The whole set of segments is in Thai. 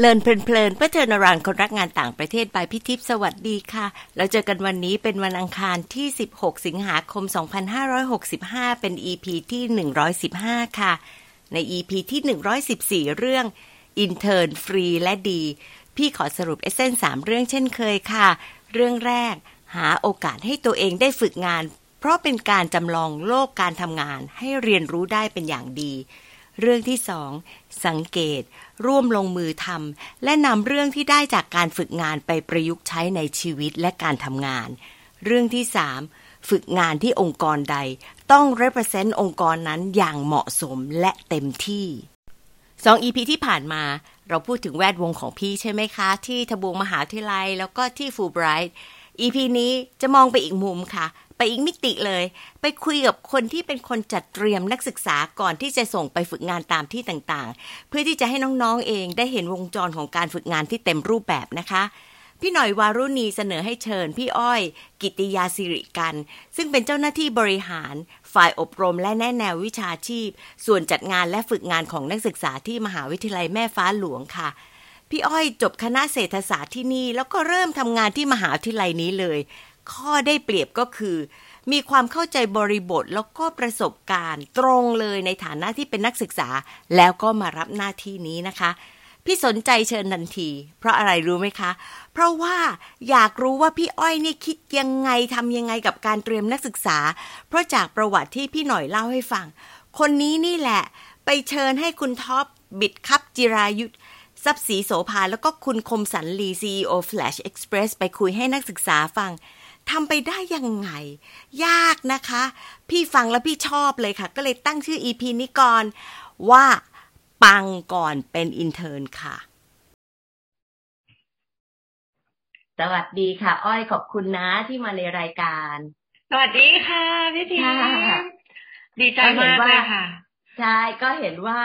เลินเพลินเพื่อเทอนารานคนรักงานต่างประเทศบายพิทิพสวัสดีค่ะ เราเจอกันวันนี้เป็นวันอังคารที่ 16 สิงหาคม 2565 เป็น EP ที่ 115 ค่ะ ใน EP ที่ 114 เรื่อง Intern ฟรีและดี พี่ขอสรุปเอเซนสามเรื่องเช่นเคยค่ะ เรื่องแรก หาโอกาสให้ตัวเองได้ฝึกงาน เพราะเป็นการจำลองโลกการทำงานให้เรียนรู้ได้เป็นอย่างดี เรื่องที่สองสังเกต ร่วมลงมือทำและนำเรื่องที่ได้จากการฝึกงานไปประยุกต์ใช้ในชีวิตและการทำงาน เรื่องที่สามฝึกงานที่องค์กรใด ต้อง represent องค์กรนั้นอย่างเหมาะสมและเต็มที่สองอีพีที่ผ่านมาเราพูดถึงแวดวงของพี่ใช่ไหมคะ ที่ทบวงมหาวิทยาลัย แล้วก็ที่ฟูไบรท์ อีพีนี้จะมองไปอีกมุมค่ะ ไปอีกมิติเลย ไปคุยกับคนที่เป็นคนจัดเตรียมนักศึกษาก่อนที่จะส่งไปฝึกงานตามที่ต่างๆ เพื่อที่จะให้น้องๆเองได้เห็นวงจรของการฝึกงานที่เต็มรูปแบบนะคะพี่หน่อยวารุณีเสนอให้เชิญพี่อ้อย กิติยาสิริกัน ซึ่งเป็นเจ้าหน้าที่บริหาร ฝ่ายอบรมและแนะแนววิชาชีพ ส่วนจัดงานและฝึกงานของนักศึกษาที่มหาวิทยาลัยแม่ฟ้าหลวงค่ะ พี่อ้อยจบคณะเศรษฐศาสตร์ที่นี่ แล้วก็เริ่มทำงานที่มหาวิทยาลัยนี้เลย ข้อได้เปรียบก็คือ มีความเข้าใจบริบทแล้วก็ประสบการณ์ตรงเลยในฐานะที่เป็นนักศึกษา แล้วก็มารับหน้าที่นี้นะคะพี่สนใจเชิญทันที เพราะอะไรรู้ไหมคะ เพราะว่าอยากรู้ว่าพี่อ้อยนี่คิดยังไงทำยังไงกับการเตรียมนักศึกษา เพราะจากประวัติที่พี่หน่อยเล่าให้ฟัง คนนี้นี่แหละ ไปเชิญให้คุณท็อปบิดคับจิรายุทธ ทรัพย์ศรีโสภาแล้วก็คุณคมสันลี CEO Flash Express ไปคุยให้นักศึกษาฟังทำไปได้ยังไง ยากนะคะ พี่ฟังแล้วพี่ชอบเลยค่ะ ก็เลยตั้งชื่อ EP นี้ก่อนว่าปังก่อนเป็น intern ค่ะ สวัสดีค่ะ อ้อยขอบคุณนะที่มาในรายการ สวัสดีค่ะพี่ทีดีใจมากเลยค่ะ ใช่ก็เห็นว่า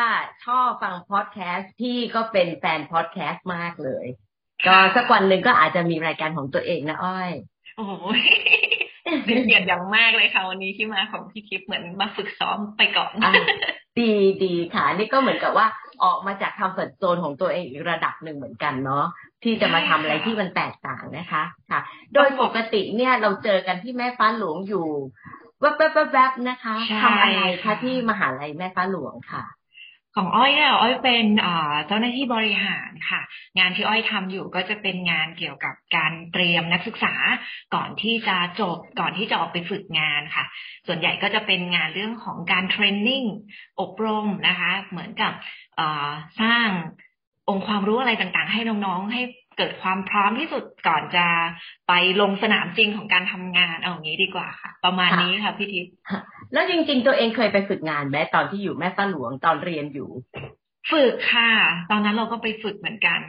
ชอบฟังพอดแคสต์พี่ก็เป็นแฟนพอดแคสต์มากเลย ก็สักวันหนึ่งก็อาจจะมีรายการของตัวเองนะอ้อย โอ้โหเป็นเกียรติอย่างมากเลยค่ะวันนี้ที่มาของพี่ทิพย์เหมือนมาฝึกซ้อมไปก่อนดีดีค่ะ นี่ก็เหมือนกับว่าออกมาจากคำเฟิร์ตโซนของตัวเองอีกระดับหนึ่งเหมือนกันเนาะที่จะมาทำอะไรที่มันแตกต่างนะคะ ค่ะ โดยปกติเนี่ยเราเจอกันที่แม่ฟ้าหลวงอยู่ แวบๆๆนะคะทำอะไรคะที่มหาลัยแม่ฟ้าหลวงค่ะ ของอ้อยเนี่ยอ้อยเป็นเจ้าหน้าที่บริหารค่ะ งานที่อ้อยทำอยู่ก็จะเป็นงานเกี่ยวกับการเตรียมนักศึกษาก่อนที่จะจบก่อนที่จะออกไปฝึกงานค่ะ ส่วนใหญ่ก็จะเป็นงานเรื่องของการเทรนนิ่งอบรมนะคะ เหมือนกับสร้างองค์ความรู้อะไรต่างๆ ให้น้องๆให้ เกิดความพร้อมที่สุดก่อนจะไปลงสนามจริงของการทำงานเอาอย่างนี้ดีกว่าค่ะ ประมาณนี้ค่ะพี่ทิพย์แล้วจริง ๆ ตัวเองเคยไปฝึกงานไหมตอนที่อยู่แม่ฟ้าหลวงตอนเรียนอยู่ ฝึกค่ะ ตอนนั้นเราก็ไปฝึกเหมือนกัน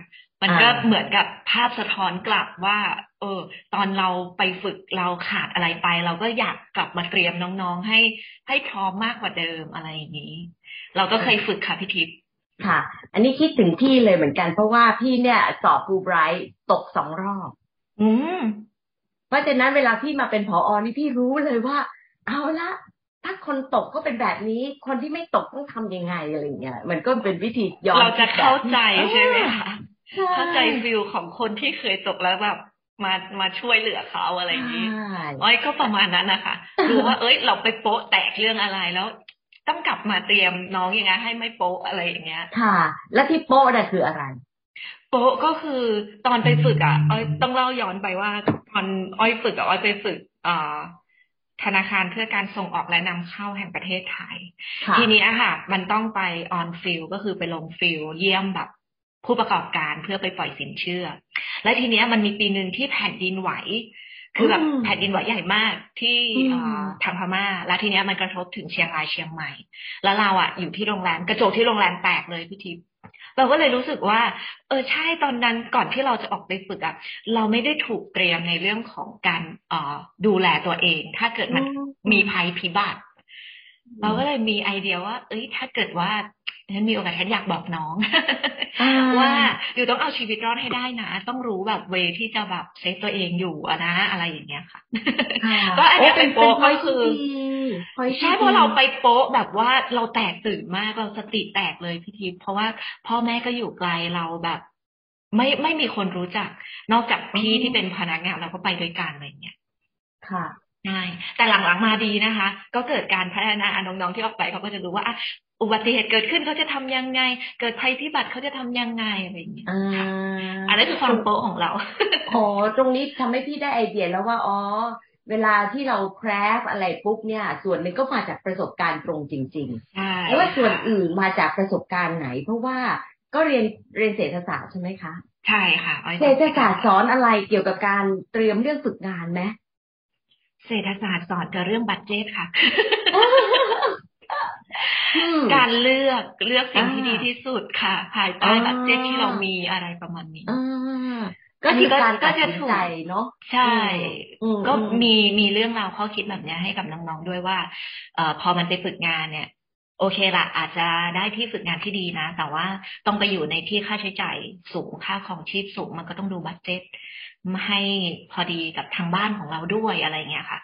มันก็เหมือนกับภาพสะท้อนกลับว่า เออ ตอนเราไปฝึกเราขาดอะไรไป เราก็อยากกลับมาเตรียมน้องๆให้ให้พร้อมมากกว่าเดิมอะไรอย่างนี้ เราก็เคยฝึกค่ะพี่ทิพย์ ค่ะ อันนี้คิดถึงพี่เลยเหมือนกัน เพราะว่าพี่เนี่ยสอบฟูไบรท์ตกสองรอบ อืมเพราะฉะนั้นเวลาพี่มาเป็นผออนี่พี่รู้เลยว่า เอาละถ้าคนตกก็เป็นแบบนี้ คนที่ไม่ตกต้องทำยังไงอะไรเงี้ย มันก็เป็นวิธีย้อนเราจะเข้าใจใช่ไหมคะเข้าใจฟิลของคนที่เคยตกแล้วแบบมามาช่วยเหลือเขาอะไรอย่างนี้อ้อยก็ประมาณนั้นนะคะดูว่าเอ้ยเราไปโป๊ะแตกเรื่องอะไรแล้ว ต้องกลับมาเตรียมน้องยังไงให้ไม่โป๊ะอะไรอย่างเงี้ย ค่ะ แล้วที่โป๊ะน่ะคืออะไร โป๊ะก็คือตอนไปฝึกอะอ้อยต้องเล่าย้อนไปว่าตอนอ้อยฝึกอะอ้อยไปฝึกอ่าธนาคารเพื่อการส่งออกและนำเข้าแห่งประเทศไทย ทีนี้อะค่ะ มันต้องไป on field ก็คือไปลง field เยี่ยมแบบผู้ประกอบการเพื่อไปปล่อยสินเชื่อ และทีนี้มันมีปีหนึ่งที่แผ่นดินไหว คือแบบแผ่นดินไหวใหญ่มากที่ทางพม่า แล้วทีเนี้ยมันกระทบถึงเชียงรายเชียงใหม่ แล้วเราอะอยู่ที่โรงแรมกระจกที่โรงแรมแตกเลยพี่ทิพย์เราก็เลยรู้สึกว่า เออใช่ตอนนั้นก่อนที่เราจะออกไปฝึกอะเราไม่ได้ถูกเตรียมในเรื่องของการเอ่อดูแลตัวเอง ถ้าเกิดมันมีภัยพิบัติ เราก็เลยมีไอเดียว่า เอ้ย ถ้าเกิดว่า ฉันมีโอกาสฉันอยากบอกน้อง ว่าอยู่ต้องเอาชีวิตรอดให้ได้นะ ต้องรู้แบบเวที่จะแบบเซฟตัวเองอยู่อะนะ อะไรอย่างเงี้ยค่ะ ก็อันนี้เป็นโป๊ะก็คือใช่เพราะเราไปโป๊ะแบบว่าเราแตกตื่นมากเราสติแตกเลยพี่ทิพย์เพราะว่าพ่อแม่ก็อยู่ไกลเราแบบไม่ไม่มีคนรู้จัก นอกจากพี่ที่เป็นพนักงานเราก็ไปด้วยกันอะไรเงี้ยค่ะ ใช่แต่หลังๆมาดีนะคะ ก็เกิดการพัฒนาน้องๆที่ออกไปเขาก็จะรู้ว่าอุบัติเหตุเกิดขึ้นเขาจะทำยังไง เกิดภัยพิบัติเขาจะทำยังไงอะไรอย่างเงี้ยอันนี้คือความโป๊ของเราโอ้ตรงนี้ทำให้พี่ได้ไอเดียแล้วว่าอ๋อเวลาที่เราแครฟอะไรปุ๊บเนี่ย ส่วนหนึ่งก็มาจากประสบการณ์ตรงจริงๆแล้วว่าส่วนอื่นมาจากประสบการณ์ไหน เพราะว่าก็เรียนเรียนเศรษฐศาสตร์ใช่ไหมคะใช่ค่ะเศรษฐศาสตร์สอนอะไรเกี่ยวกับการเตรียมเรื่องฝึกงานไหม เศรษฐศาสตร์สอนกับเรื่อง budget ค่ะ การเลือกเลือกสิ่งที่ดีที่สุดค่ะ ภายใต้ budget ที่เรามีอะไรประมาณนี้ก็คือการตัดสินใจเนาะใช่ ก็มีมีเรื่องราวข้อคิดแบบนี้ให้กับน้องๆด้วยว่า เอ่อพอมันไปฝึกงานเนี่ย โอเคละอาจจะได้ที่ฝึกงานที่ดีนะ แต่ว่าต้องไปอยู่ในที่ค่าใช้จ่ายสูงค่าครองชีพสูง มันก็ต้องดู budget ให้พอดีกับทางบ้านของเราด้วยอะไรเงี้ยค่ะ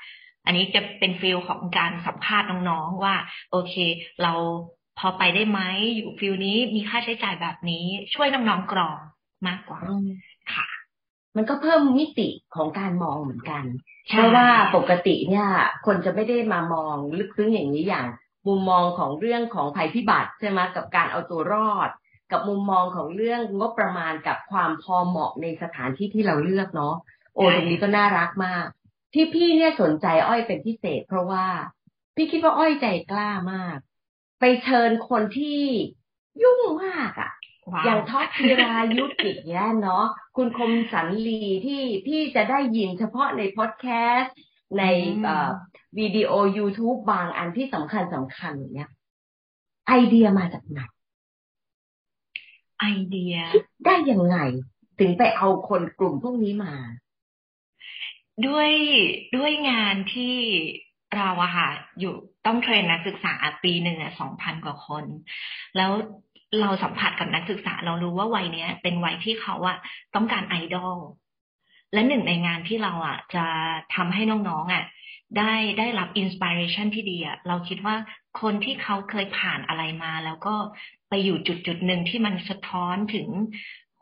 อันนี้จะเป็น feel ของการสัมภาษณ์น้องๆว่า โอเค เราพอไปได้ไหมอยู่ field นี้มีค่าใช้จ่ายแบบนี้ ช่วยน้องๆกรองมากกว่าค่ะ มันก็เพิ่มมิติของการมองเหมือนกันเพราะว่าปกติเนี่ย คนจะไม่ได้มามองลึกซึ้งอย่างนี้อย่าง มุมมองของเรื่องของภัยพิบัติใช่ไหมกับการเอาตัวรอด กับมุมมองของเรื่องงบประมาณกับความพอเหมาะในสถานที่ที่เราเลือกเนาะโอ้ตรงนี้ก็น่ารักมาก ที่พี่เนี่ยสนใจอ้อยเป็นพิเศษ เพราะว่าพี่คิดว่าอ้อยใจกล้ามาก ไปเชิญคนที่ยุ่งมากอะ่ะอย่างท็อปธีรายุทธอีกแย่เนาะคุณคมสันลีที่พี่จะได้ยินเฉพาะในพอดแคสต์ ในวิดีโอ YouTube บางอันที่สำคัญสำคัญเนี่ยไอเดียมาจากไหน ไอเดีย ได้ยังไง ถึงไปเอาคนกลุ่มพวกนี้มา ด้วยด้วยงานที่เราอะค่ะ อยู่ต้อง train นักศึกษาปีหนึ่งอะสองพันกว่าคน แล้วเราสัมผัสกับนักศึกษาเรารู้ว่าวัยเนี้ย เป็นวัยที่เขาอะต้องการไอดอล และหนึ่งในงานที่เราอะจะทำให้น้องๆอะได้ได้รับ inspiration ที่ดีอะเราคิดว่าคนที่เขาเคยผ่านอะไรมา แล้วก็ไปอยู่จุดจุดหนึ่งที่มันสะท้อนถึง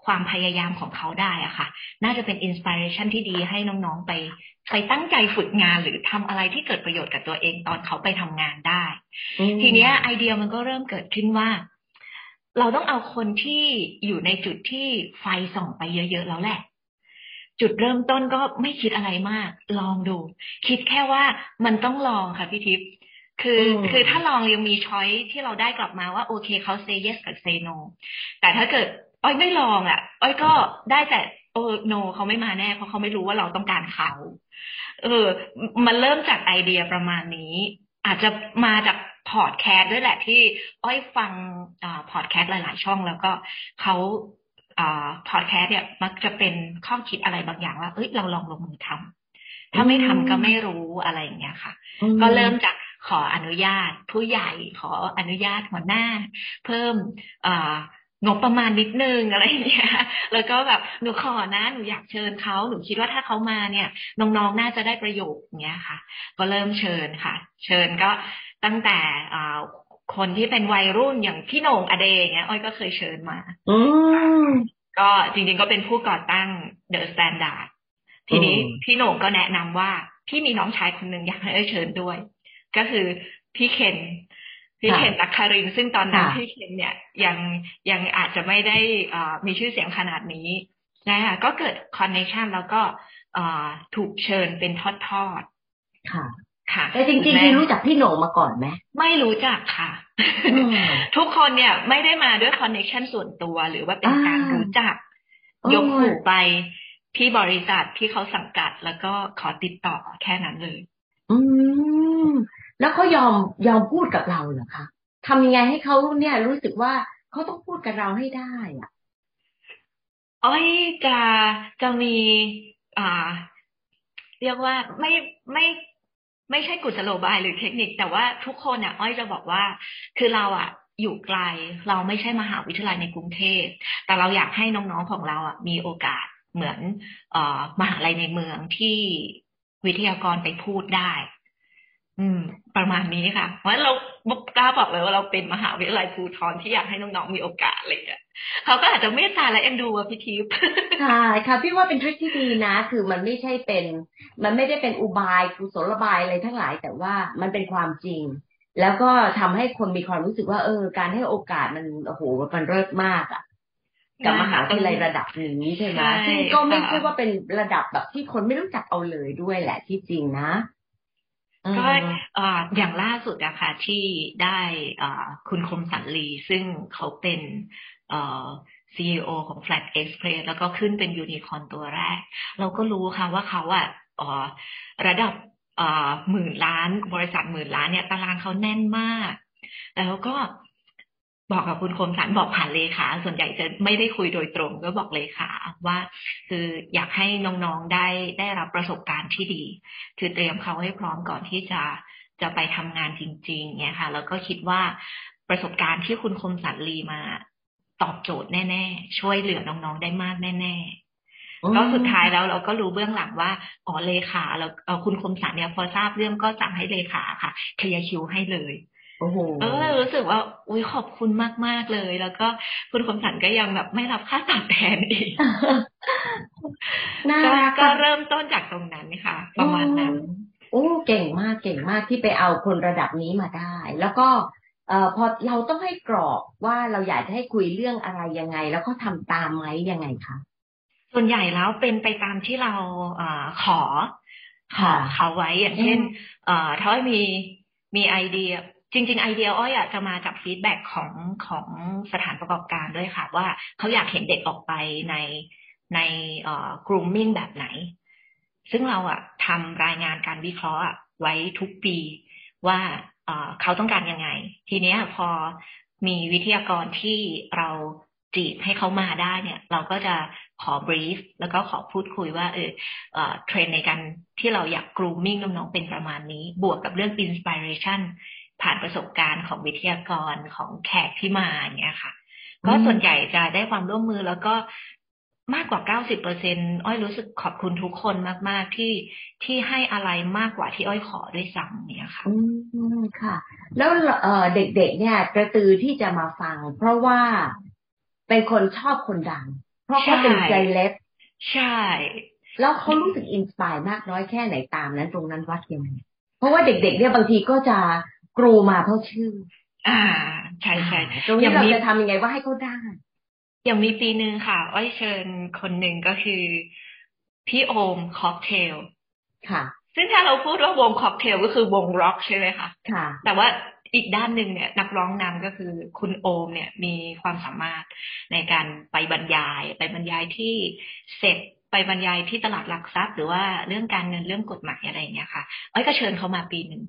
ความพยายามของเขาได้อะค่ะ น่าจะเป็น inspiration ที่ดีให้น้องๆไป ไปตั้งใจฝึกงานหรือทำอะไรที่เกิดประโยชน์กับตัวเองตอนเขาไปทำงานได้ ทีเนี้ยไอเดียมันก็เริ่มเกิดขึ้นว่าเราต้องเอาคนที่อยู่ในจุดที่ไฟส่องไปเยอะๆแล้วแหละ จุดเริ่มต้นก็ไม่คิดอะไรมาก ลองดู คิดแค่ว่ามันต้องลองค่ะพี่ทิพย์คือคือถ้าลองยังมีช้อยที่เราได้กลับมาว่าโอเคเขาเซ yes กับเซ no แต่ถ้าเกิด อ้อยไม่ลองอะ อ้อยก็ได้แต่โอ้โนเขาไม่มาแน่เพราะเขาไม่รู้ว่าเราต้องการเขาเออ มันเริ่มจากไอเดียประมาณนี้ อาจจะมาจากพอดแคสต์ด้วยแหละที่ อ้อยฟังอพอดแคสต์หลาย ๆ ช่องแล้วก็เขา พอดแคสต์เนี่ยมักจะเป็นข้อคิดอะไรบางอย่างว่า เอ้ยเราลองลงมือทำถ้าไม่ทำก็ไม่รู้อะไรอย่างเงี้ยค่ะ ก็เริ่มจากขออนุญาตผู้ใหญ่ขออนุญาตหัวหน้า เพิ่มงบประมาณนิดนึงอะไรอย่างเงี้ย แล้วก็แบบหนูขอนะหนูอยากเชิญเขาหนูคิดว่าถ้าเขามาเนี่ยน้องๆน่าจะได้ประโยชน์เงี้ยค่ะ ก็เริ่มเชิญค่ะ เชิญก็ตั้งแต่ คนที่เป็นวัยรุ่นอย่างพี่โหน่ง a day เงี้ยอ้อยก็เคยเชิญมาก็จริงๆก็เป็นผู้ก่อตั้ง The Standard ทีนี้พี่โหน่งก็แนะนำว่าพี่มีน้องชายคนหนึ่งอยากให้อ้อยเชิญด้วย ก็คือพี่เคนพี่เคนนครินทร์ซึ่งตอนนั้นพี่เคนเนี่ยยังยังอาจจะไม่ได้มีชื่อเสียงขนาดนี้นะคะก็เกิด connection แล้วก็ถูกเชิญเป็นทอดๆค่ะ ค่ะ แต่จริงๆคือรู้จักพี่โหน่งมาก่อนไหมไม่รู้จักค่ะ ทุกคนเนี่ยไม่ได้มาด้วย connection ส่วนตัว หรือว่าเป็นการรู้จัก ยกหูไปที่บริษัทที่เขาสังกัดแล้วก็ขอติดต่อแค่นั้นเลย อืมแล้วเขายอมยอมพูดกับเราเหรอคะทำยังไงให้เขาเนี่ยรู้สึกว่าเขาต้องพูดกับเราให้ได้อะอ้อยจะจะมี อ่า เรียกว่าไม่ไม่ ไม่ใช่กุศโลบายหรือเทคนิค แต่ว่าทุกคนอะอ้อยจะบอกว่า คือเราอะอยู่ไกล เราไม่ใช่มหาวิทยาลัยในกรุงเทพ แต่เราอยากให้น้องๆของเราอะมีโอกาสเหมือนเอ่อมหาลัยในเมืองที่วิทยากรไปพูดได้ อืม ประมาณนี้ค่ะ เพราะเรากล้าบอกเลยว่าเราเป็นมหาวิทยาลัยภูทรที่อยากให้น้องๆมีโอกาสอะไรอย่างเงี้ยเขาก็อาจจะเมตตาและเอ็นดูว่าพี่ทิพย์ใช่ค่ะพี่ว่าเป็นทริคที่ดีนะ คือมันไม่ใช่เป็น มันไม่ได้เป็นอุบายกุศลบายอะไรทั้งหลาย แต่ว่ามันเป็นความจริง แล้วก็ทำให้คนมีความรู้สึกว่า เออ การให้โอกาสมันโอ้โหมันเลิศมากอะกับมหาวิทยาลัยระดับนี้ใช่ไหมซึ่งก็ไม่ใช่ว่าเป็นระดับแบบที่คนไม่รู้จักเอาเลยด้วยแหละที่จริงนะ ก็อย่างล่าสุดอะค่ะที่ได้คุณคมสันลี ซึ่งเขาเป็นซีอของ Flat Express แล้วก็ขึ้นเป็นยูนิคอนตัวแรก เราก็รู้ค่ะว่าเขาอะระดับหมื่นล้าน บริษัทหมื่นล้านเนี่ย ตารางเขาแน่นมาก แล้วก็ บอกกับคุณคมสันบอกผ่านเลขาส่วนใหญ่จะไม่ได้คุยโดยตรงก็บอกเลขาว่า คืออยากให้น้องๆได้ได้รับประสบการณ์ที่ดี คือเตรียมเขาให้พร้อมก่อนที่จะจะไปทำงานจริง ๆ เนี่ยค่ะ แล้วก็คิดว่าประสบการณ์ที่คุณคมสันลีมาตอบโจทย์แน่ ๆ ช่วยเหลือน้องๆได้มากแน่ ๆก็สุดท้ายแล้วเราก็รู้เบื้องหลังว่าอ๋อเลขาเราคุณคมสันเนี่ยพอทราบเรื่องก็สั่งให้เลขาค่ะเคลียร์คิวให้เลย โอ้โหเออรู้สึกว่า อุ้ยขอบคุณมากมากเลย แล้วก็คุณคมสันก็ยังแบบไม่รับค่าตอบแทนอีกก็เริ่มต้นจากตรงนั้นค่ะ ประมาณนั้น โอ้ เก่งมากเก่งมากที่ไปเอาคนระดับนี้มาได้ แล้วก็เอ่อพอเราต้องให้กรอบว่าเราอยากจะให้คุยเรื่องอะไรยังไง แล้วก็ทำตามไหมยังไงคะส่วนใหญ่แล้วเป็นไปตามที่เราเอ่อขอขอเขาไว้อย่างเช่น เอ่อถ้ามีมีไอเดีย จริง ๆ ไอเดียอ้อยจะมาจากฟีดแบ็ของของสถานประกอบการด้วยค่ะ ว่าเขาอยากเห็นเด็กออกไปในในเอ่อกลุ่มมิ่งแบบไหน ซึ่งเราอะทำรายงานการวิเคราะห์ไว้ทุกปีว่าเอ่อเขาต้องการยังไง ทีเนี้ยพอมีวิทยากรที่เราจีบให้เขามาได้เนี่ย เราก็จะขอ brief แล้วก็ขอพูดคุยว่าเออเทรนในการที่เราอยาก grooming น้องๆเป็นประมาณนี้ บวกกับเรื่อง inspiration ผ่านประสบการณ์ของวิทยากรของแขกที่มาอย่างเงี้ยค่ะ ก็ส่วนใหญ่จะได้ความร่วมมือแล้วก็มากกว่าเก้าสิบเปอร์เซ็นอ้อยรู้สึกขอบคุณทุกคนมาก ๆ ที่ที่ให้อะไรมากกว่าที่อ้อยขอด้วยซ้ำเนี่ยค่ะ อืมค่ะ แล้วเออเด็กๆ เนี่ยกระตือที่จะมาฟัง เพราะว่าเป็นคนชอบคนดัง เพราะเขาเป็นเซเลบ ใช่ แล้วเขารู้สึก inspire มากน้อยแค่ไหนตามนั้นตรงนั้นวัดยังไง เพราะว่าเด็ก ๆ เนี่ยบางทีก็จะ กรูมาเพราะชื่อ อ่า ใช่ใช่ตรงนี้เราจะทำยังไงว่าให้เขาได้ อย่างมีปีหนึ่งค่ะอ้อยเชิญคนหนึ่งก็คือพี่โอมค็อกเทล ค่ะ ซึ่งถ้าเราพูดว่าวงค็อกเทลก็คือวงร็อกใช่ไหมคะค่ะ แต่ว่าอีกด้านหนึ่งเนี่ยนักร้องนำก็คือคุณโอมเนี่ยมีความสามารถในการไปบรรยาย ไปบรรยายที่เสร็จ ไปบรรยายที่ตลาดหลักทรัพย์ หรือว่าเรื่องการเงินเรื่องกฎหมายอะไรอย่างเงี้ยค่ะอ้อยก็เชิญเขามาปีหนึ่ง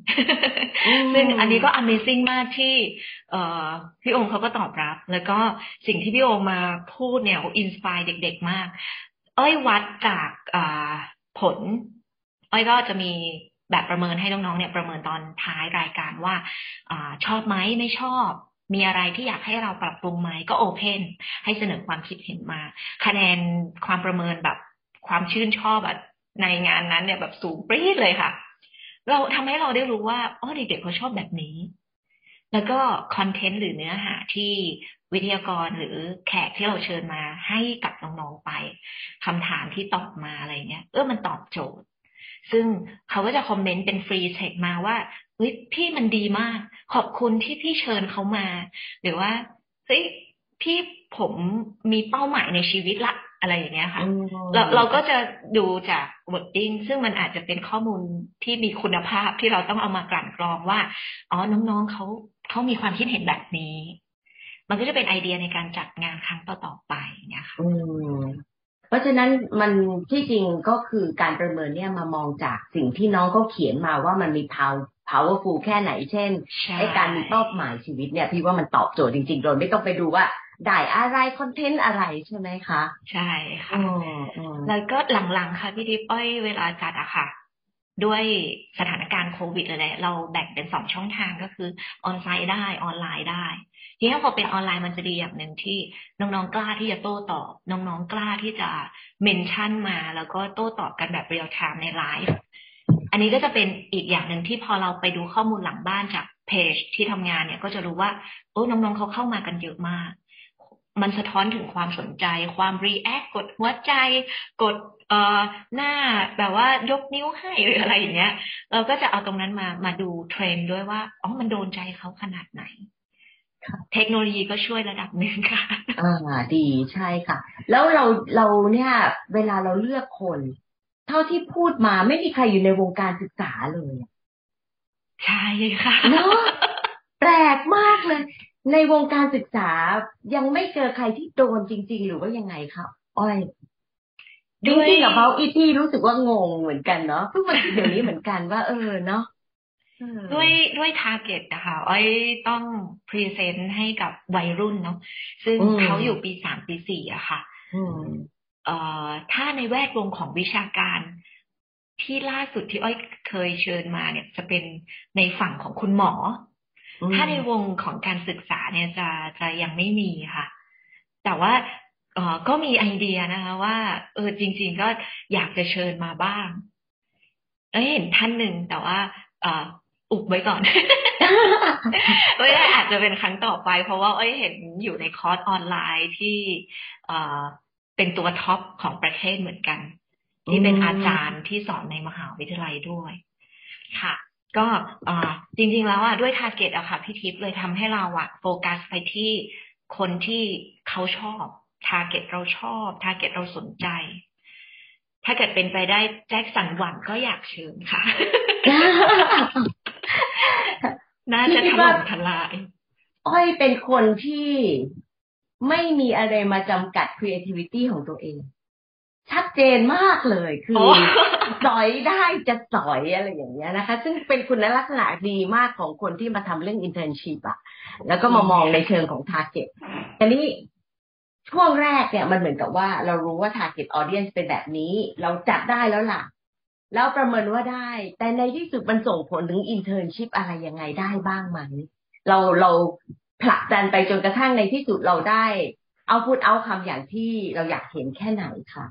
ซึ่งอันนี้ก็ Amazing มากที่เอ่อพี่โอมเขาก็ตอบรับ แล้วก็สิ่งที่พี่โอมมาพูดเนี่ย inspire เด็กๆมาก อ้อยวัดจากผล อ้อยก็จะมีแบบประเมินให้น้องๆเนี่ยประเมินตอนท้ายรายการว่าอชอบไหมไม่ชอบ มีอะไรที่อยากให้เราปรับปรุงไหมก็โอเพนให้เสนอความคิดเห็นมา คะแนนความประเมินแบบความชื่นชอบอะในงานนั้นเนี่ยแบบสูงปรี๊ดเลยค่ะ เราทำให้เราได้รู้ว่าอ๋อเด็กๆเขาชอบแบบนี้ แล้วก็คอนเทนต์หรือเนื้อหาที่วิทยากรหรือแขกที่เราเชิญมาให้กับน้องๆไปคำถามที่ตอบมาอะไรเงี้ยเออมันตอบโจทย์ ซึ่งเขาก็จะคอมเมนต์เป็นฟรีเทคมาว่าเฮ้ยพี่มันดีมาก ขอบคุณที่พี่เชิญเขามา หรือว่าเฮ้ยพี่ผมมีเป้าหมายในชีวิตละอะไรอย่างเงี้ยค่ะเราเราก็จะดูจาก wording ซึ่งมันอาจจะเป็นข้อมูลที่มีคุณภาพที่เราต้องเอามากลั่นกรองว่า อ๋อน้องๆเขาเขามีความคิดเห็นแบบนี้ มันก็จะเป็นไอเดียในการจัดงานครั้งต่อๆไปเนี่ยค่ะ เพราะฉะนั้นมันที่จริงก็คือการประเมินเนี่ยมามองจากสิ่งที่น้องเขาเขียนมาว่ามันมี power powerful แค่ไหนเช่นไอการมีเป้าหมายชีวิตเนี่ยพี่ว่ามันตอบโจทย์จริงๆโดยไม่ต้องไปดูว่าได้อะไรคอนเทนต์อะไรใช่ไหมคะ ใช่ค่ะแล้วก็หลังๆค่ะพี่ทิพย์อ้อยเวลาจัดอะค่ะ ด้วยสถานการณ์โควิดเลยแหละเราแบ่งเป็นสองช่องทางก็คือออนไลน์ได้ออนไซต์ได้ ทีนี้พอเป็นออนไลน์มันจะดีอย่างหนึ่งที่น้องๆกล้าที่จะโต้ตอบ น้องๆกล้าที่จะ mention มา แล้วก็โต้ตอบกันแบบ real time ในไลฟ์อันนี้ก็จะเป็นอีกอย่างหนึ่งที่พอเราไปดูข้อมูลหลังบ้านจากเพจที่ทำงานเนี่ย ก็จะรู้ว่าโอ้น้องๆเขาเข้ามากันเยอะมาก มันสะท้อนถึงความสนใจ ความ react กดหัวใจ กดเอ่อหน้าแบบว่ายกนิ้วให้หรืออะไรอย่างเงี้ย เราก็จะเอาตรงนั้นมามาดูเทรนด้วยว่าอ๋อมันโดนใจเขาขนาดไหน เทคโนโลยีก็ช่วยระดับหนึ่งค่ะ อ่า ดีใช่ค่ะ แล้วเราเราเนี่ย เวลาเราเลือกคน เท่าที่พูดมาไม่มีใครอยู่ในวงการศึกษาเลย ใช่ค่ะเนาะแปลกมากเลย ในวงการศึกษายังไม่เจอใครที่โดนจริง ๆ หรือว่ายังไงครับอ้อยด้วยกับเขาอีที่รู้สึกว่างงเหมือนกันเนาะเพิ่งมาเดี๋ยวนี้เหมือนกันว่าเออเนาะ ด้วยด้วย target นะคะอ้อยต้อง present ให้กับวัยรุ่นเนาะซึ่งเขาอยู่ปีสามปีสี่อะค่ะเอ่อถ้าในแวดวงของวิชาการที่ล่าสุดที่อ้อยเคยเชิญมาเนี่ย จะเป็นในฝั่งของคุณหมอ ถ้าในวงของการศึกษาเนี่ยจะจะยังไม่มีค่ะ แต่ว่าเออก็มีไอเดียนะคะว่า เออจริง ๆ ก็อยากจะเชิญมาบ้างเอ้เห็นท่านหนึ่งแต่ว่า เออ อุบไว้ก่อนเอ้ยอาจจะเป็นครั้งต่อไป เพราะว่าเอ้ยเห็นอยู่ในคอร์สออนไลน์ที่เออเป็นตัว top ของประเทศเหมือนกัน ที่เป็นอาจารย์ที่สอนในมหาวิทยาลัยด้วย ค่ะ ก็จริง ๆ แล้วอะด้วย target อะค่ะพี่ทิพย์เลยทำให้เราอะโฟกัสไปที่คนที่เขาชอบ target เราชอบ target เราสนใจ ถ้าเกิดเป็นไปได้ Jackson Wang ก็อยากเชิญค่ะ น่าจะถล่มทลาย อ้อยเป็นคนที่ไม่มีอะไรมาจำกัด creativity ของตัวเอง ชัดเจนมากเลยคือสอยได้จะสอยอะไรอย่างเงี้ยนะคะ ซึ่งเป็นคุณลักษณะดีมากของคนที่มาทำเรื่อง internship อะแล้วก็มามองในเชิงของ target ทีนี้ช่วงแรกเนี่ยมันเหมือนกับว่าเรารู้ว่า target audience เป็นแบบนี้ เราจัดได้แล้วล่ะ แล้วประเมินว่าได้ แต่ในที่สุดมันส่งผลถึง internship อะไรยังไงได้บ้างไหมเราเราผลักดันไปจนกระทั่งในที่สุดเราได้ output outcome อย่างที่เราอยากเห็นแค่ไหนคะ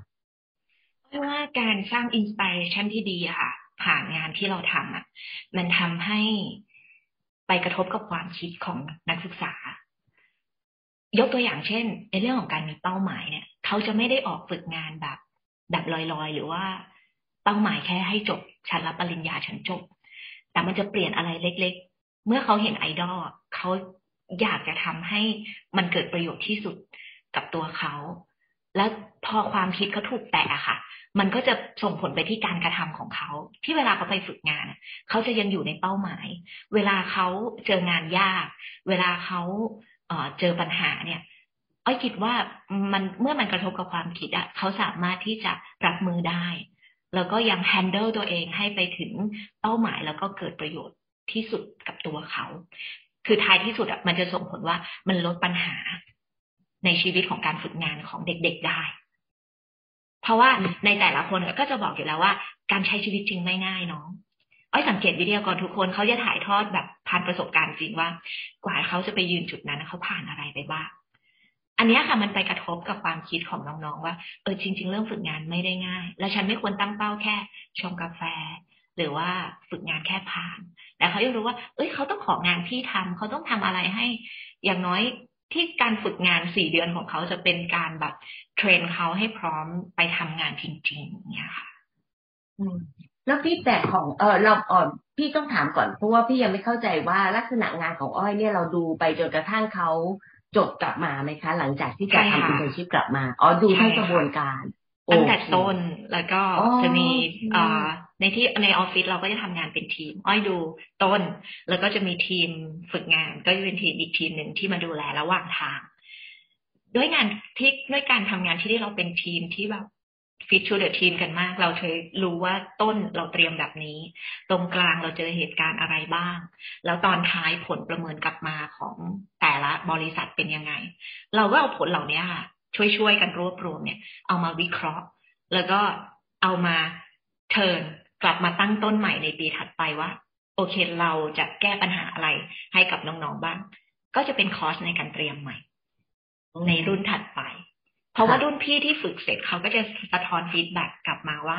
ว่าการสร้าง inspiration ที่ดีค่ะ ผ่านงานที่เราทำอะ มันทำให้ไปกระทบกับความคิดของนักศึกษา ยกตัวอย่างเช่น ในเรื่องของการมีเป้าหมายเนี่ย เขาจะไม่ได้ออกฝึกงานแบบแบบลอยๆ หรือว่า เป้าหมายแค่ให้จบชั้นรับปริญญาชั้นจบ แต่มันจะเปลี่ยนอะไรเล็ก ๆ เมื่อเขาเห็นไอดอลเขาอยากจะทำให้มันเกิดประโยชน์ที่สุดกับตัวเขา แล้วพอความคิดเขาถูกแตะค่ะ มันก็จะส่งผลไปที่การกระทำของเขา ที่เวลาเขาไปฝึกงาน เขาจะยังอยู่ในเป้าหมาย เวลาเขาเจองานยาก เวลาเขาเเจอปัญหาเนี่ยอ้อยคิดว่ามันเมื่อมันกระทบกับความคิดอะเขาสามารถที่จะรับมือได้ แล้วก็ยังแฮนเดิลตัวเองให้ไปถึงเป้าหมายแล้วก็เกิดประโยชน์ที่สุดกับตัวเขา คือท้ายที่สุดอะมันจะส่งผลว่ามันลดปัญหาในชีวิตของการฝึกงานของเด็กๆได้ เพราะว่าในแต่ละคนก็จะบอกอยู่แล้วว่า การใช้ชีวิตจริงไม่ง่ายน้องอ้อยสังเกตวิทยากรทุกคนเขาจะถ่ายทอดแบบผ่านประสบการณ์จริงว่า กว่าเขาจะไปยืนจุดนั้นเขาผ่านอะไรไปบ้าง อันนี้ค่ะมันไปกระทบกับความคิดของน้องๆว่าเออจริง ๆ เรื่องฝึกงานไม่ได้ง่าย และฉันไม่ควรตั้งเป้าแค่ชงกาแฟ หรือว่าฝึกงานแค่ผ่านแต่เขายังรู้ว่า เอ้ยเขาต้องของานที่ทำเขาต้องทำอะไรให้ อย่างน้อยที่การฝึกงานสี่เดือนของเขาจะเป็นการแบบ train เขาให้พร้อมไปทำงานจริงๆเนี่ยค่ะแล้วพี่แต่ของเออเราอ่อนพี่ต้องถามก่อนเพราะว่าพี่ยังไม่เข้าใจว่าลักษณะงานของอ้อยเนี่ยเราดูไปจนกระทั่งเขา จบกลับมาไหมคะ หลังจากที่จะทำ internship กลับมาอ๋อดูทั้งกระบวนการตั้งแต่ต้นแล้วก็จะมีอ่าในที่ในออฟฟิศเราก็จะทำงานเป็นทีม อ้อยดูต้น แล้วก็จะมีทีมฝึกงาน ก็จะเป็นทีมอีกทีมหนึ่งที่มาดูแลระหว่างทาง ด้วยงานที่ด้วยการทำงานที่เราเป็นทีมที่แบบ fit to the team กันมาก เราเลยรู้ว่าต้นเราเตรียมแบบนี้ ตรงกลางเราเจอเหตุการณ์อะไรบ้าง แล้วตอนท้ายผลประเมินกลับมาของแต่ละบริษัทเป็นยังไง เราก็เอาผลเหล่านี้ค่ะช่วยๆกันรวบรวมเนี่ย เอามาวิเคราะห์ แล้วก็เอามาเทินกลับมาตั้งต้นใหม่ในปีถัดไปว่า โอเคเราจะแก้ปัญหาอะไรให้กับน้องๆบ้าง ก็จะเป็นคอร์สในการเตรียมใหม่ ในรุ่นถัดไป เพราะว่ารุ่นพี่ที่ฝึกเสร็จเขาก็จะสะท้อนฟีดแบ็กกลับมาว่า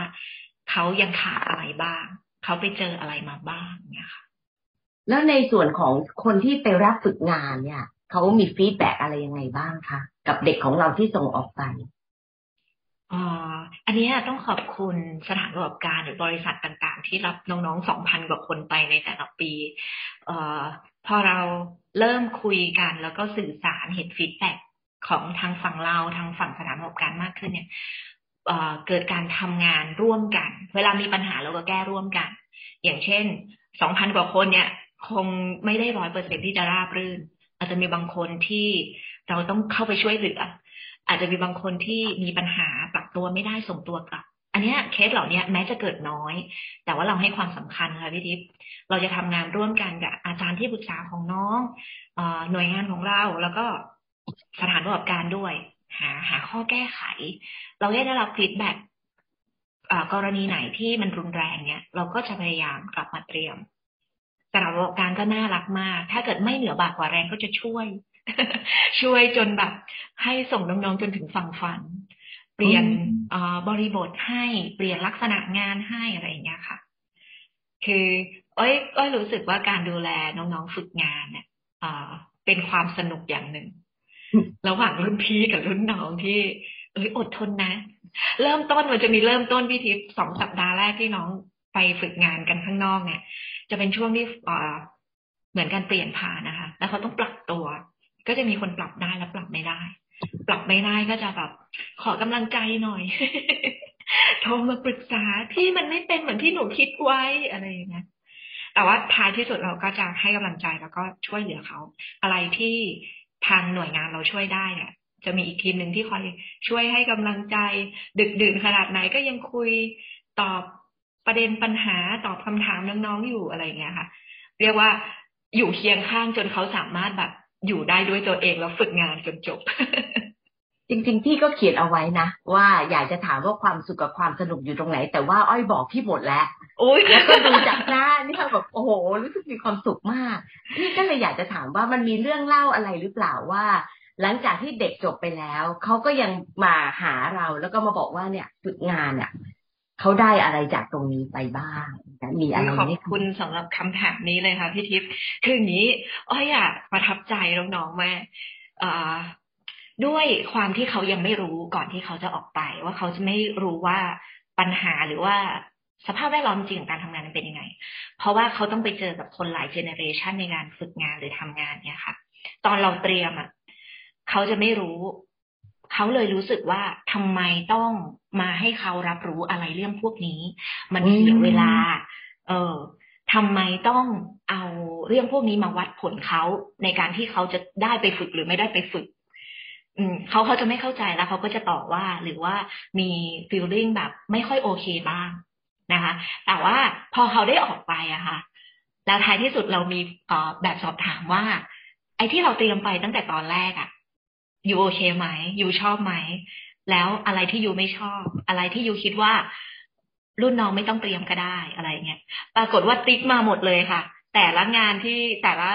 เขายังขาดอะไรบ้าง เขาไปเจออะไรมาบ้างเนี่ยค่ะ แล้วในส่วนของคนที่ไปรับฝึกงานเนี่ยเขามี feedback อะไรยังไงบ้างคะกับเด็กของเราที่ส่งออกไปอันนี้ต้องขอบคุณสถานประกอบการหรือบริษัทต่างๆ ที่รับน้องๆสองพันกว่าคนไปในแต่ละปีอพอเราเริ่มคุยกันแล้วก็สื่อสารเห็น feedback ของทางฝั่งเราทางฝั่งสถานประกอบการมากขึ้นเนี่ยเกิดการทำงานร่วมกัน เวลามีปัญหาเราก็แก้ร่วมกัน อย่างเช่นสองพันกว่าคนเนี่ยคงไม่ได้ร้อยเปอร์เซ็นที่จะราบรื่น อาจจะมีบางคนที่เราต้องเข้าไปช่วยเหลือ อาจจะมีบางคนที่มีปัญหาปรับตัวไม่ได้ส่งตัวกลับ อันนี้เคสเหล่านี้แม้จะเกิดน้อย แต่ว่าเราให้ความสำคัญค่ะพี่ทิพย์เราจะทำงานร่วมกันกับอาจารย์ที่ปรึกษาของน้องหน่วยงานของเราแล้วก็ สถานประกอบการด้วย หา หาข้อแก้ไข เราได้รับ feedback กรณีไหนที่มันรุนแรงเนี่ยเราก็จะพยายามกลับมาเตรียมสถานประกอบการก็น่ารักมาก ถ้าเกิดไม่เหนือบ่ากว่าแรงก็จะช่วย ช่วยจนแบบ ให้ส่งน้องๆจนถึงฝั่งฝัน เปลี่ยนบริบทให้เปลี่ยนลักษณะงานให้อะไรอย่างเงี้ยค่ะ คืออ้อยอ้อยรู้สึกว่าการดูแลน้องๆฝึกงานเนี่ยเป็นความสนุกอย่างหนึ่ง ระหว่างรุ่นพี่กับรุ่นน้องที่ เอ้ยอดทนนะ เริ่มต้นมันจะมีเริ่มต้นพี่ทิพย์สองสัปดาห์แรกที่น้องไปฝึกงานกันข้างนอกเนี่ย จะเป็นช่วงที่เหมือนการเปลี่ยนผ่านนะคะ แล้วเขาต้องปรับตัว ก็จะมีคนปรับได้และปรับไม่ได้ ปรับไม่ได้ก็จะแบบขอกำลังใจหน่อยโทรมาปรึกษาที่มันไม่เป็นเหมือนที่หนูคิดไว้อะไรอย่างเงี้ยแต่ว่าท้ายที่สุดเราก็จะให้กำลังใจแล้วก็ช่วยเหลือเขา อะไรที่ ทางหน่วยงานเราช่วยได้เนี่ย จะมีอีกทีมหนึ่งที่คอยช่วยให้กำลังใจ ดึกดื่นขนาดไหนก็ยังคุยตอบประเด็นปัญหาตอบคำถามน้องๆอยู่อะไรเงี้ยค่ะ เรียกว่าอยู่เคียงข้างจนเขาสามารถแบบอยู่ได้ด้วยตัวเองแล้วฝึกงานจนจบ จริง ๆ พี่ก็เขียนเอาไว้นะ ว่าอยากจะถามว่าความสุขกับความสนุกอยู่ตรงไหน แต่ว่าอ้อยบอกพี่หมดแล้ว โอ้ยแล้วก็ดูจากหน้านี่เขาแบบโอ้โห รู้สึกมีความสุขมากนี่ก็เลยอยากจะถามว่ามันมีเรื่องเล่าอะไรหรือเปล่าว่า หลังจากที่เด็กจบไปแล้วเขาก็ยังมาหาเราแล้วก็มาบอกว่าเนี่ยฝึกงานเนี่ยเขาได้อะไรจากตรงนี้ไปบ้างมีอะไรขอบคุณสำหรับคำถามนี้เลยค่ะพี่ทิพย์คืออย่างนี้อ้อยอยากประทับใจน้องๆว่าด้วยความที่เขายังไม่รู้ก่อนที่เขาจะออกไป ว่าเขาจะไม่รู้ว่าปัญหาหรือว่า สภาพแวดล้อมจริงของการทำงานเป็นยังไง เพราะว่าเขาต้องไปเจอกับคนหลายเจเนเรชันในงานฝึกงานหรือทำงานเนี่ยค่ะ ตอนเราเตรียมอะเขาจะไม่รู้ เขาเลยรู้สึกว่าทำไมต้องมาให้เขารับรู้อะไรเรื่องพวกนี้ มันเสียเวลา เออทำไมต้องเอาเรื่องพวกนี้มาวัดผลเขาในการที่เขาจะได้ไปฝึกหรือไม่ได้ไปฝึก อืมเขาเขาจะไม่เข้าใจแล้วเขาก็จะตอบว่าหรือว่ามีฟีลลิ่งแบบ ไม่ค่อยโอเคบ้าง นะคะ แต่ว่าพอเขาได้ออกไปอะค่ะ แล้วท้ายที่สุดเรามีแบบสอบถามว่า ไอ้ที่เราเตรียมไปตั้งแต่ตอนแรกอะยูโอเคไหมยูชอบไหม แล้วอะไรที่ยูไม่ชอบ อะไรที่ยูคิดว่ารุ่นน้องไม่ต้องเตรียมก็ได้อะไรเงี้ย ปรากฏว่าติ๊กมาหมดเลยค่ะ แต่ละงานที่แต่ละ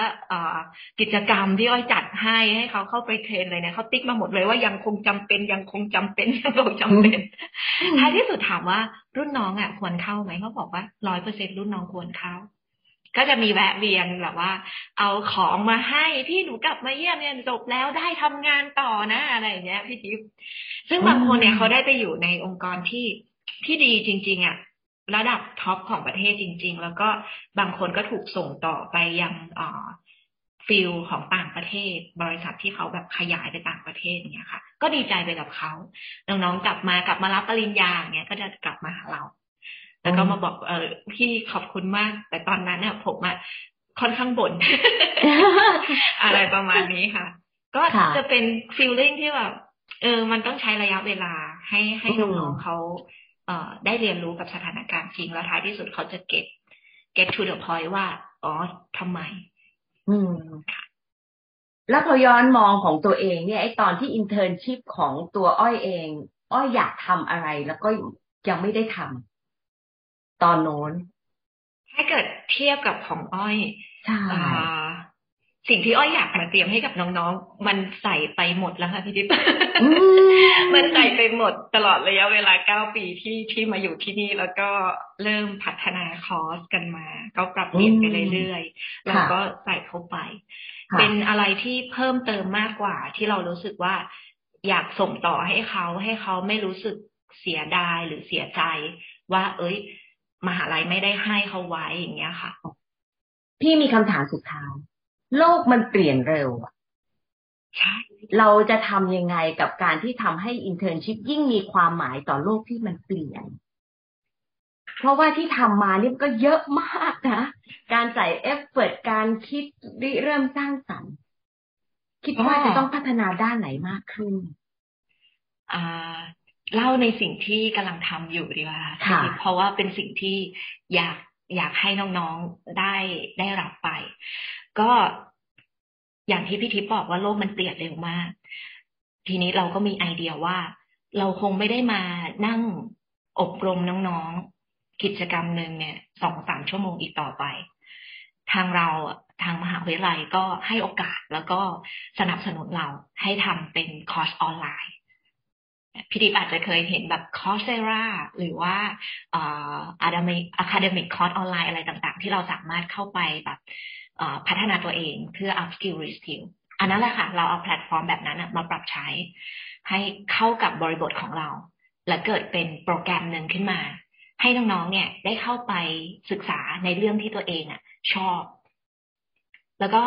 กิจกรรมที่อ้อยจัดให้ให้เขาเข้าไป train เลยเนี่ยเขาติ๊กมาหมดเลยว่ายังคงจำเป็นยังคงจำเป็นยังคงจำเป็นท้ายที่สุดถามว่ารุ่นน้องอะควรเข้าไหมเขาบอกว่าร้อยเปอร์เซ็นต์รุ่นน้องควรเข้า ก็จะมีแวะเวียนแบบว่า เอาของมาให้พี่หนูกลับมาเยี่ยมเนี่ยจบแล้วได้ทำงานต่อนะอะไรอย่างเงี้ยพี่ทิพย์ซึ่งบางคนเนี่ยเขาได้ไปอยู่ในองค์กรที่ที่ดีจริง ๆอะ ระดับ top ของประเทศจริง ๆ แล้วก็บางคนก็ถูกส่งต่อไปยังออฟฟิศของต่างประเทศ บริษัทที่เขาแบบขยายไปต่างประเทศเนี่ยค่ะ ก็ดีใจไปกับเขาน้องๆกลับมากลับมารับปริญญาเนี่ยก็จะกลับมาหาเรา แล้วก็มาบอกเออพี่ขอบคุณมาก แต่ตอนนั้นเนี่ยผมอะค่อนข้างบ่นอะไรประมาณนี้ค่ะ ก็จะเป็น feeling ที่แบบเออ มันต้องใช้ระยะเวลาให้ให้น้องๆเขาเอ่อ ได้เรียนรู้กับสถานการณ์จริงแล้วท้ายที่สุดเขาจะเก็ต get to the point ว่า อ๋อทำไม อืมแล้วพอย้อนมองของตัวเองเนี่ยไอตอนที่ internship ของตัวอ้อยเอง อ้อยอยากทำอะไรแล้วก็ยังไม่ได้ทำตอนโน้น ถ้าเกิดเทียบกับของอ้อย สิ่งที่อ้อยอยากมาเตรียมให้กับน้องๆ มันใส่ไปหมดแล้วค่ะพี่ทิพย์มันใส่ไปหมดตลอดระยะเวลาเก้าปีที่ที่มาอยู่ที่นี่แล้วก็เริ่มพัฒนาคอร์สกันมา ก็ปรับเปลี่ยนไปเรื่อยๆ แล้วก็ใส่เข้าไป เป็นอะไรที่เพิ่มเติมมากกว่า ที่เรารู้สึกว่าอยากส่งต่อให้เขาให้เขาไม่รู้สึกเสียดายหรือเสียใจ ว่า เอ้ย มหาลัยไม่ได้ให้เขาไว้อย่างเงี้ยค่ะ พี่มีคำถามสุดท้าย โลกมันเปลี่ยนเร็วอะใช่เราจะทำยังไงกับการที่ทำให้ internship ยิ่งมีความหมายต่อโลกที่มันเปลี่ยน เพราะว่าที่ทำมาเนี่ยก็เยอะมากนะ การใส่ effort การคิดริเริ่มสร้างสรรค์คิดว่าจะต้องพัฒนาด้านไหนมากขึ้นอ่าเล่าในสิ่งที่กำลังทำอยู่ดีกว่าเพราะว่าเป็นสิ่งที่อยากอยากให้น้องๆได้ได้รับไป ก็อย่างที่พี่ทิพย์บอกว่าโลกมันเปลี่ยนเร็วมาก ทีนี้เราก็มีไอเดียว่า เราคงไม่ได้มานั่งอบรมน้องๆ กิจกรรมหนึ่งเนี่ยสองสามชั่วโมงอีกต่อไป ทางเราทางมหาวิทยาลัยก็ให้โอกาสแล้วก็สนับสนุนเราให้ทำเป็นคอร์สออนไลน์พี่ทิพย์อาจจะเคยเห็นแบบ Coursera หรือว่า Udemy academic คอร์สออนไลน์อะไรต่างๆ ที่เราสามารถเข้าไปแบบ พัฒนาตัวเองเพื่อ up skill reskill อันนั้นแหละค่ะ เราเอาแพลตฟอร์มแบบนั้นมาปรับใช้ ให้เข้ากับบริบทของเรา และเกิดเป็นโปรแกรมหนึ่งขึ้นมา ให้น้องๆเนี่ยได้เข้าไปศึกษาในเรื่องที่ตัวเองอะ ชอบ แล้วก็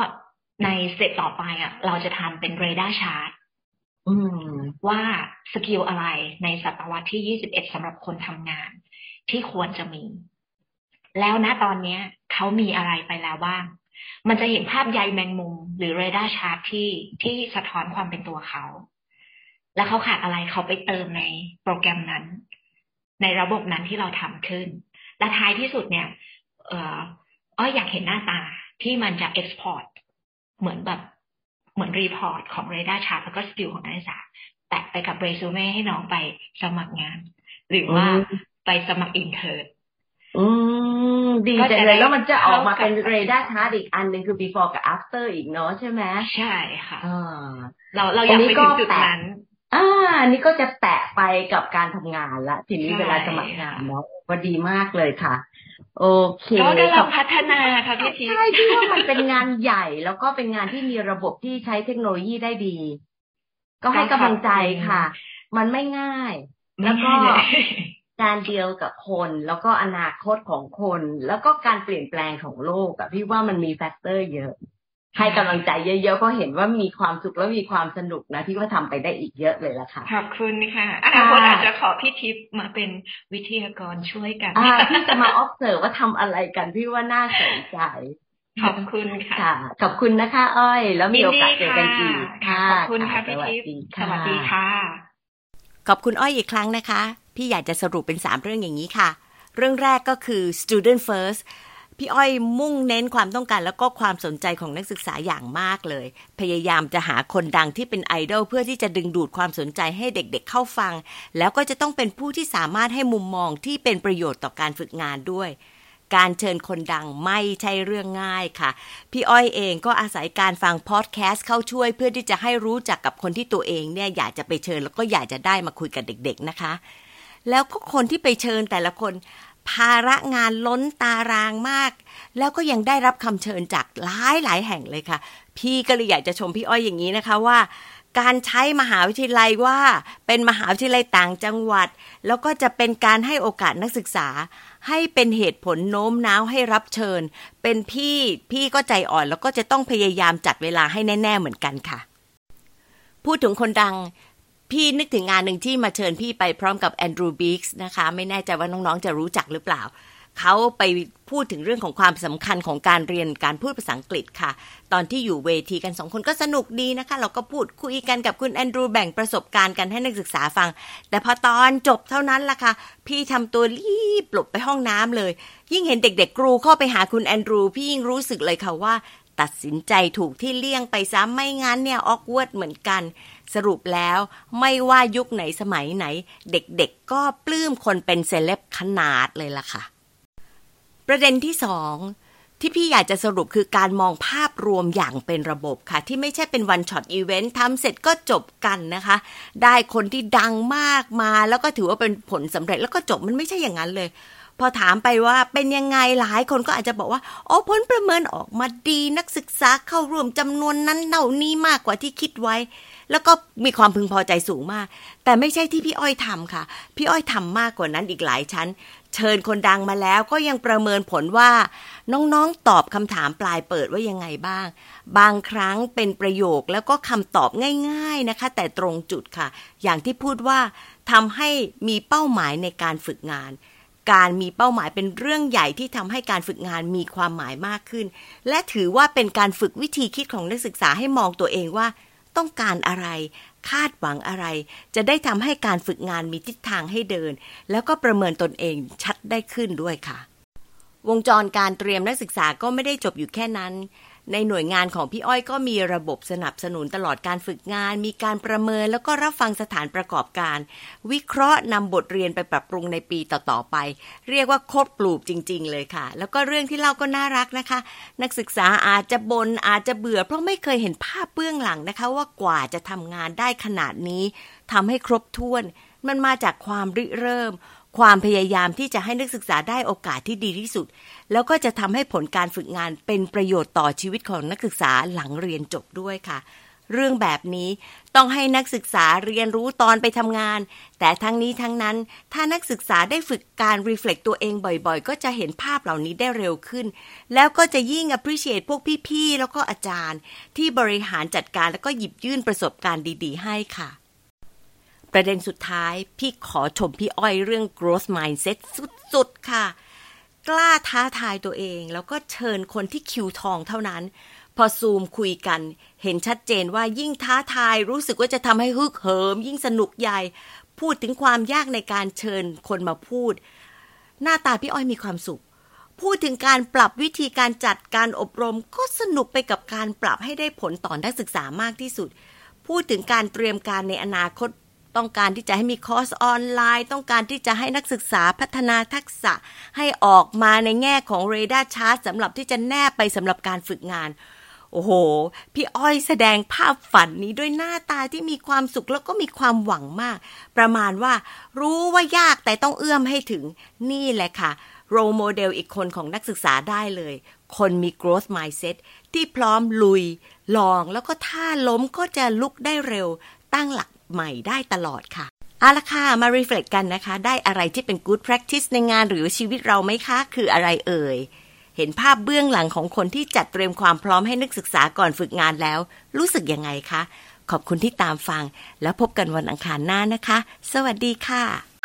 ใน step ต่อไปอะ เราจะทำเป็น radar chart ว่า skill อะไรในศตวรรษที่ 21สำหรับคนทำงาน ที่ควรจะมี แล้วนะตอนนี้เขามีอะไรไปแล้วบ้าง มันจะเห็นภาพใยแมงมุม หรือ radar chart ที่ที่สะท้อนความเป็นตัวเขา แล้วเขาขาดอะไรเขาไปเติมในโปรแกรมนั้น ในระบบนั้นที่เราทำขึ้น และท้ายที่สุดเนี่ย เอออ้อยอยากเห็นหน้าตาที่มันจะ export เหมือนแบบเหมือน report ของ radar chart แล้วก็ skill ของนักศึกษา attach ไปกับเรซูเม่ให้น้องไปสมัครงาน หรือว่าไปสมัคร internอืม ดีจังเลยแล้วมันจะออกมาเป็น radar chart อีกอันหนึ่งคือ before กับ after อีกเนาะใช่ไหมใช่ค่ะเราเราอยากไปถึงจุดนั้นอ่านี่ก็จะ attach ไปกับการทำงานละทีนี้เวลาสมัครงานเนาะว่าดีมากเลยค่ะ โอเคก็กำลังพัฒนาค่ะพี่ทิพย์ใช่ที่ว่ามันเป็นงานใหญ่แล้วก็เป็นงานที่มีระบบที่ใช้เทคโนโลยีได้ดี ก็ให้กำลังใจค่ะ มันไม่ง่าย แล้วก็ การเกี่ยวกับคนแล้วก็อนาคตของคน แล้วก็การเปลี่ยนแปลงของโลกอะพี่ว่ามันมี factor เยอะ ให้กำลังใจเยอะๆก็เห็นว่ามีความสุขและมีความสนุกนะที่ว่าทำไปได้อีกเยอะเลยล่ะค่ะขอบคุณค่ะอนาคตอาจจะขอพี่ทิพย์มาเป็นวิทยากรช่วยกันพี่จะมา observe ว่าทำอะไรกันพี่ว่าน่าสนใจขอบคุณค่ะ ขอบคุณนะคะ อ้อย แล้วมีโอกาสเจอกันอีกค่ะ ขอบคุณค่ะพี่ทิพย์สวัสดีค่ะ ขอบคุณอ้อยอีกครั้งนะคะ พี่อยากจะสรุปเป็นสามเรื่องอย่างนี้ค่ะ เรื่องแรกก็คือ student first พี่อ้อยมุ่งเน้นความต้องการแล้วก็ความสนใจของนักศึกษาอย่างมากเลย พยายามจะหาคนดังที่เป็นไอดอลเพื่อที่จะดึงดูดความสนใจให้เด็กๆเข้าฟัง แล้วก็จะต้องเป็นผู้ที่สามารถให้มุมมองที่เป็นประโยชน์ต่อการฝึกงานด้วยการเชิญคนดังไม่ใช่เรื่องง่ายค่ะ พี่อ้อยเองก็อาศัยการฟังพอดแคสต์เข้าช่วยเพื่อที่จะให้รู้จักกับคนที่ตัวเองเนี่ยอยากจะไปเชิญแล้วก็อยากจะได้มาคุยกับเด็ก ๆ นะคะ แล้วก็คนที่ไปเชิญแต่ละคน ภาระงานล้นตารางมาก แล้วก็ยังได้รับคำเชิญจากหลายหลายแห่งเลยค่ะ พี่ก็เลยอยากจะชมพี่อ้อยอย่างนี้นะคะว่าการใช้มหาวิทยาลัยว่าเป็นมหาวิทยาลัยต่างจังหวัด แล้วก็จะเป็นการให้โอกาสนักศึกษา ให้เป็นเหตุผลโน้มน้าวให้รับเชิญ เป็นพี่พี่ก็ใจอ่อนแล้วก็จะต้องพยายามจัดเวลาให้แน่ ๆ เหมือนกันค่ะ พูดถึงคนดัง พี่นึกถึงงานหนึ่งที่มาเชิญพี่ไปพร้อมกับแอนดรูว์บิกส์นะคะ ไม่แน่ใจว่าน้องๆจะรู้จักหรือเปล่า เขาไปพูดถึงเรื่องของความสำคัญของการเรียนการพูดภาษาอังกฤษค่ะ ตอนที่อยู่เวทีกันสองคนก็สนุกดีนะคะ เราก็พูดคุยกันกับคุณแอนดรูแบ่งประสบการณ์กันให้นักศึกษาฟัง แต่พอตอนจบเท่านั้นล่ะค่ะ พี่ทำตัวรีบหลบไปห้องน้ำเลย ยิ่งเห็นเด็ก ๆ กรูเข้าไปหาคุณแอนดรูพี่ยิ่งรู้สึกเลยค่ะว่า ตัดสินใจถูกที่เลี่ยงไปซ้ำไม่งั้นเนี่ยออกวดเหมือนกัน สรุปแล้วไม่ว่ายุคไหนสมัยไหน เด็กๆก็ปลื้มคนเป็นเซเลบขนาดเลยล่ะค่ะ ประเด็นที่สองที่พี่อยากจะสรุปคือการมองภาพรวมอย่างเป็นระบบค่ะ ที่ไม่ใช่เป็น one shot event ทำเสร็จก็จบกันนะคะ ได้คนที่ดังมากมาแล้วก็ถือว่าเป็นผลสำเร็จแล้วก็จบมันไม่ใช่อย่างนั้นเลย พอถามไปว่าเป็นยังไงหลายคนก็อาจจะบอกว่า โอ้ผลประเมินออกมาดีนักศึกษาเข้าร่วมจำนวนนั้นเท่านี้มากกว่าที่คิดไว้ แล้วก็มีความพึงพอใจสูงมาก แต่ไม่ใช่ที่พี่อ้อยทำค่ะ พี่อ้อยทำมากกว่านั้นอีกหลายชั้น เชิญคนดังมาแล้วก็ยังประเมินผลว่า น้องๆตอบคำถามปลายเปิดว่ายังไงบ้าง บางครั้งเป็นประโยคแล้วก็คำตอบง่าย ๆนะคะ แต่ตรงจุดค่ะ อย่างที่พูดว่าทำให้มีเป้าหมายในการฝึกงานการมีเป้าหมายเป็นเรื่องใหญ่ที่ทำให้การฝึกงานมีความหมายมากขึ้น และถือว่าเป็นการฝึกวิธีคิดของนักศึกษาให้มองตัวเองว่า ต้องการอะไร คาดหวังอะไร จะได้ทำให้การฝึกงานมีทิศทางให้เดิน แล้วก็ประเมินตนเองชัดได้ขึ้นด้วยค่ะ วงจรการเตรียมนักศึกษาก็ไม่ได้จบอยู่แค่นั้น ในหน่วยงานของพี่อ้อยก็มีระบบสนับสนุนตลอดการฝึกงาน มีการประเมินแล้วก็รับฟังสถานประกอบการ วิเคราะห์นำบทเรียนไปปรับปรุงในปีต่อๆไป เรียกว่าโคตรปลูกจริง ๆ เลยค่ะ แล้วก็เรื่องที่เล่าก็น่ารักนะคะ นักศึกษาอาจจะบนอาจจะเบื่อ เพราะไม่เคยเห็นภาพเบื้องหลังนะคะ ว่ากว่าจะทำงานได้ขนาดนี้ทำให้ครบถ้วน มันมาจากความริเริ่ม ความพยายามที่จะให้นักศึกษาได้โอกาสที่ดีที่สุด แล้วก็จะทำให้ผลการฝึกงานเป็นประโยชน์ต่อชีวิตของนักศึกษาหลังเรียนจบด้วยค่ะ เรื่องแบบนี้ต้องให้นักศึกษาเรียนรู้ตอนไปทำงาน แต่ทั้งนี้ทั้งนั้น ถ้านักศึกษาได้ฝึกการรีเฟล็กตัวเองบ่อยๆ ก็จะเห็นภาพเหล่านี้ได้เร็วขึ้น แล้วก็จะยิ่ง appreciate พวกพี่ๆ แล้วก็อาจารย์ ที่บริหารจัดการแล้วก็หยิบยื่นประสบการณ์ดี ๆ ให้ค่ะ ประเด็นสุดท้ายพี่ขอชมพี่อ้อยเรื่อง growth mindset สุดๆ ค่ะ กล้าท้าทายตัวเอง แล้วก็เชิญคนที่คิวทองเท่านั้น พอซูมคุยกัน เห็นชัดเจนว่ายิ่งท้าทายรู้สึกว่าจะทำให้ฮึกเหิม ยิ่งสนุกใหญ่ พูดถึงความยากในการเชิญคนมาพูด หน้าตาพี่อ้อยมีความสุข พูดถึงการปรับวิธีการจัดการอบรม ก็สนุกไปกับการปรับให้ได้ผลต่อนักศึกษามากที่สุด พูดถึงการเตรียมการในอนาคต ต้องการที่จะให้มีคอร์สออนไลน์ ต้องการที่จะให้นักศึกษาพัฒนาทักษะให้ออกมาในแง่ของเรดาร์ชาร์ตสำหรับที่จะแนบไปสำหรับการฝึกงาน โอ้โห พี่อ้อยแสดงภาพฝันนี้ด้วยหน้าตาที่มีความสุขแล้วก็มีความหวังมาก ประมาณว่ารู้ว่ายากแต่ต้องเอื้อมให้ถึงนี่แหละค่ะโรโมเดลอีกคนของนักศึกษาได้เลย คนมี growth mindset ที่พร้อมลุย ลองแล้วก็ถ้าล้มก็จะลุกได้เร็ว ตั้งหลัก ใหม่ได้ตลอดค่ะเอาละค่ะ มารีเฟล็กกันนะคะ ได้อะไรที่เป็น good practice ในงานหรือชีวิตเราไหมคะ คืออะไรเอ่ย เห็นภาพเบื้องหลังของคนที่จัดเตรียมความพร้อมให้นักศึกษาก่อนฝึกงานแล้ว รู้สึกยังไงคะ ขอบคุณที่ตามฟัง แล้วพบกันวันอังคารหน้านะคะ สวัสดีค่ะ